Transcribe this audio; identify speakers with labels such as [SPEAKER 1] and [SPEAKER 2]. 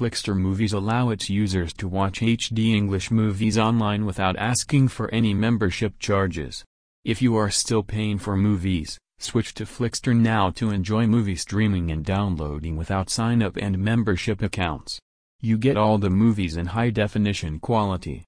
[SPEAKER 1] Flixtor Movies allow its users to watch HD English movies online without asking for any membership charges. If you are still paying for movies, switch to Flixtor now to enjoy movie streaming and downloading without sign-up and membership accounts. You get all the movies in high-definition quality,